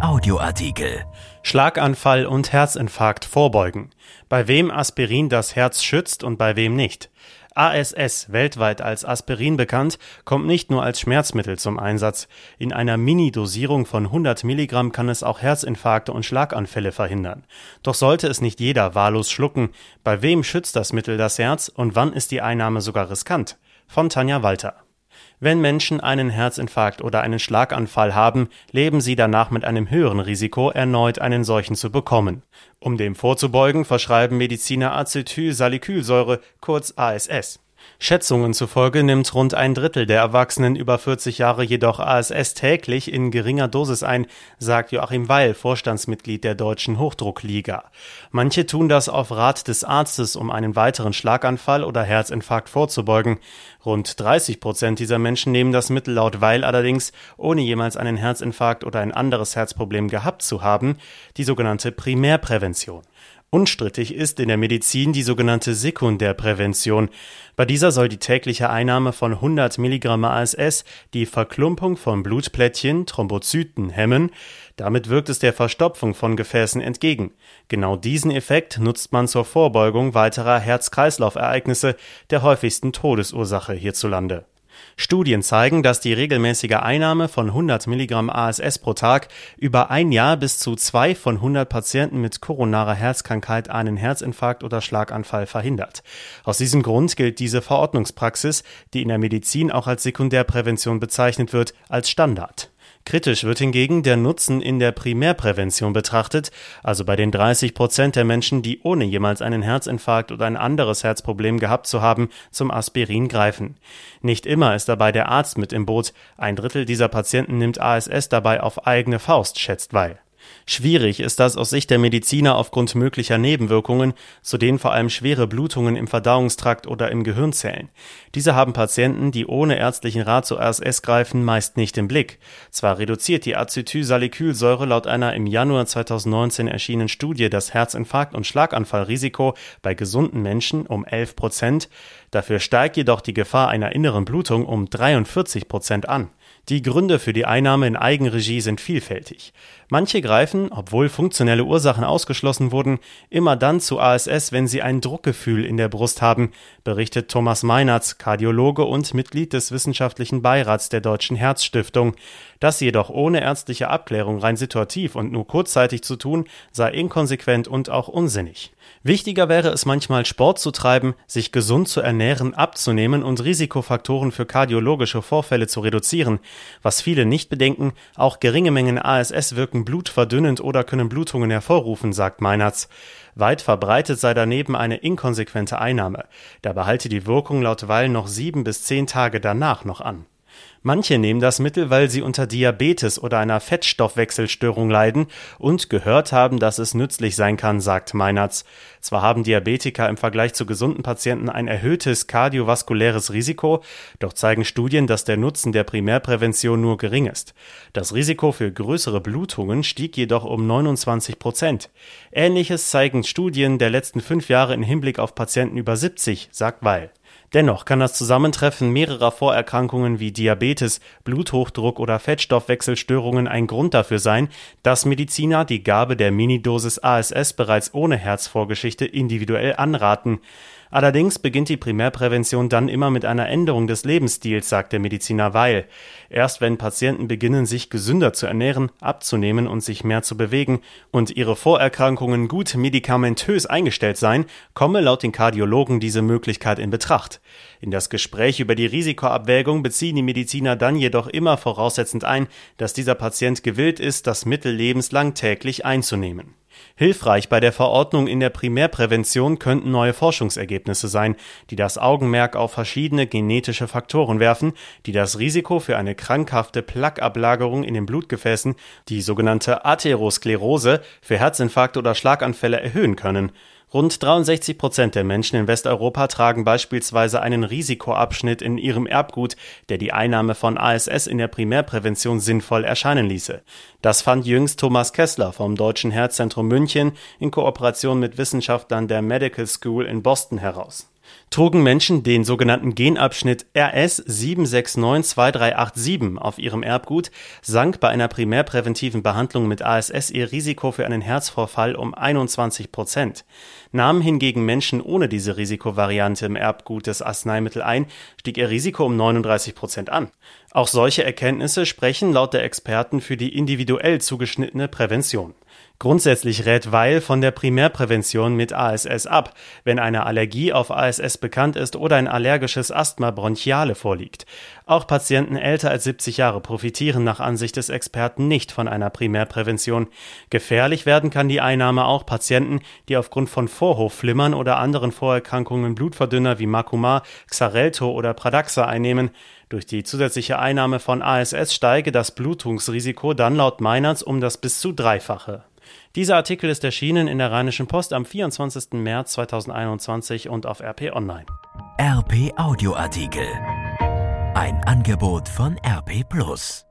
Audioartikel. Schlaganfall und Herzinfarkt vorbeugen. Bei wem Aspirin das Herz schützt und bei wem nicht. ASS, weltweit als Aspirin bekannt, kommt nicht nur als Schmerzmittel zum Einsatz. In einer Mini-Dosierung von 100 Milligramm kann es auch Herzinfarkte und Schlaganfälle verhindern. Doch sollte es nicht jeder wahllos schlucken. Bei wem schützt das Mittel das Herz und wann ist die Einnahme sogar riskant? Von Tanja Walter. Wenn Menschen einen Herzinfarkt oder einen Schlaganfall haben, leben sie danach mit einem höheren Risiko, erneut einen solchen zu bekommen. Um dem vorzubeugen, verschreiben Mediziner Acetylsalicylsäure, kurz ASS. Schätzungen zufolge nimmt rund ein Drittel der Erwachsenen über 40 Jahre jedoch ASS täglich in geringer Dosis ein, sagt Joachim Weil, Vorstandsmitglied der Deutschen Hochdruckliga. Manche tun das auf Rat des Arztes, um einen weiteren Schlaganfall oder Herzinfarkt vorzubeugen. Rund 30 Prozent dieser Menschen nehmen das Mittel laut Weil allerdings, ohne jemals einen Herzinfarkt oder ein anderes Herzproblem gehabt zu haben, die sogenannte Primärprävention. Unstrittig ist in der Medizin die sogenannte Sekundärprävention. Bei dieser soll die tägliche Einnahme von 100 Milligramm ASS die Verklumpung von Blutplättchen, Thrombozyten hemmen. Damit wirkt es der Verstopfung von Gefäßen entgegen. Genau diesen Effekt nutzt man zur Vorbeugung weiterer Herz-Kreislauf-Ereignisse, der häufigsten Todesursache hierzulande. Studien zeigen, dass die regelmäßige Einnahme von 100 Milligramm ASS pro Tag über ein Jahr bis zu zwei von 100 Patienten mit koronarer Herzkrankheit einen Herzinfarkt oder Schlaganfall verhindert. Aus diesem Grund gilt diese Verordnungspraxis, die in der Medizin auch als Sekundärprävention bezeichnet wird, als Standard. Kritisch wird hingegen der Nutzen in der Primärprävention betrachtet, also bei den 30 Prozent der Menschen, die ohne jemals einen Herzinfarkt oder ein anderes Herzproblem gehabt zu haben, zum Aspirin greifen. Nicht immer ist dabei der Arzt mit im Boot. Ein Drittel dieser Patienten nimmt ASS dabei auf eigene Faust, schätzt Weil. Schwierig ist das aus Sicht der Mediziner aufgrund möglicher Nebenwirkungen, zu denen vor allem schwere Blutungen im Verdauungstrakt oder im Gehirn zählen. Diese haben Patienten, die ohne ärztlichen Rat zu ASS greifen, meist nicht im Blick. Zwar reduziert die Acetylsalicylsäure laut einer im Januar 2019 erschienenen Studie das Herzinfarkt- und Schlaganfallrisiko bei gesunden Menschen um 11 Prozent, dafür steigt jedoch die Gefahr einer inneren Blutung um 43 Prozent an. Die Gründe für die Einnahme in Eigenregie sind vielfältig. Manche greifen, obwohl funktionelle Ursachen ausgeschlossen wurden, immer dann zu ASS, wenn sie ein Druckgefühl in der Brust haben, berichtet Thomas Meinertz, Kardiologe und Mitglied des wissenschaftlichen Beirats der Deutschen Herzstiftung. Das jedoch ohne ärztliche Abklärung rein situativ und nur kurzzeitig zu tun, sei inkonsequent und auch unsinnig. Wichtiger wäre es manchmal, Sport zu treiben, sich gesund zu ernähren, abzunehmen und Risikofaktoren für kardiologische Vorfälle zu reduzieren. Was viele nicht bedenken, auch geringe Mengen ASS wirken blutverdünnend oder können Blutungen hervorrufen, sagt Meinertz. Weit verbreitet sei daneben eine inkonsequente Einnahme. Da behalte die Wirkung laut Weil noch sieben bis zehn Tage danach noch an. Manche nehmen das Mittel, weil sie unter Diabetes oder einer Fettstoffwechselstörung leiden und gehört haben, dass es nützlich sein kann, sagt Meinertz. Zwar haben Diabetiker im Vergleich zu gesunden Patienten ein erhöhtes kardiovaskuläres Risiko, doch zeigen Studien, dass der Nutzen der Primärprävention nur gering ist. Das Risiko für größere Blutungen stieg jedoch um 29 Prozent. Ähnliches zeigen Studien der letzten fünf Jahre in Hinblick auf Patienten über 70, sagt Weil. Dennoch kann das Zusammentreffen mehrerer Vorerkrankungen wie Diabetes, Bluthochdruck oder Fettstoffwechselstörungen ein Grund dafür sein, dass Mediziner die Gabe der Minidosis ASS bereits ohne Herzvorgeschichte individuell anraten. Allerdings beginnt die Primärprävention dann immer mit einer Änderung des Lebensstils, sagt der Mediziner Weil. Erst wenn Patienten beginnen, sich gesünder zu ernähren, abzunehmen und sich mehr zu bewegen und ihre Vorerkrankungen gut medikamentös eingestellt seien, komme laut den Kardiologen diese Möglichkeit in Betracht. In das Gespräch über die Risikoabwägung beziehen die Mediziner dann jedoch immer voraussetzend ein, dass dieser Patient gewillt ist, das Mittel lebenslang täglich einzunehmen. Hilfreich bei der Verordnung in der Primärprävention könnten neue Forschungsergebnisse sein, die das Augenmerk auf verschiedene genetische Faktoren werfen, die das Risiko für eine krankhafte Plaqueablagerung in den Blutgefäßen, die sogenannte Atherosklerose, für Herzinfarkte oder Schlaganfälle erhöhen können Rund 63 Prozent der Menschen in Westeuropa tragen beispielsweise einen Risikoabschnitt in ihrem Erbgut, der die Einnahme von ASS in der Primärprävention sinnvoll erscheinen ließe. Das fand jüngst Thomas Kessler vom Deutschen Herzzentrum München in Kooperation mit Wissenschaftlern der Medical School in Boston heraus. Trugen Menschen den sogenannten Genabschnitt RS 7692387 auf ihrem Erbgut, sank bei einer primärpräventiven Behandlung mit ASS ihr Risiko für einen Herzvorfall um 21 Prozent. Nahmen hingegen Menschen ohne diese Risikovariante im Erbgut des Arzneimittel ein, stieg ihr Risiko um 39 Prozent an. Auch solche Erkenntnisse sprechen laut der Experten für die individuell zugeschnittene Prävention. Grundsätzlich rät Weil von der Primärprävention mit ASS ab, wenn eine Allergie auf ASS bekannt ist oder ein allergisches Asthma bronchiale vorliegt. Auch Patienten älter als 70 Jahre profitieren nach Ansicht des Experten nicht von einer Primärprävention. Gefährlich werden kann die Einnahme auch Patienten, die aufgrund von Vorhofflimmern oder anderen Vorerkrankungen Blutverdünner wie Makuma, Xarelto oder Pradaxa einnehmen. Durch die zusätzliche Einnahme von ASS steige das Blutungsrisiko dann laut Meinerts um das bis zu Dreifache. Dieser Artikel ist erschienen in der Rheinischen Post am 24. März 2021 und auf RP Online. RP Audioartikel. Ein Angebot von RP Plus.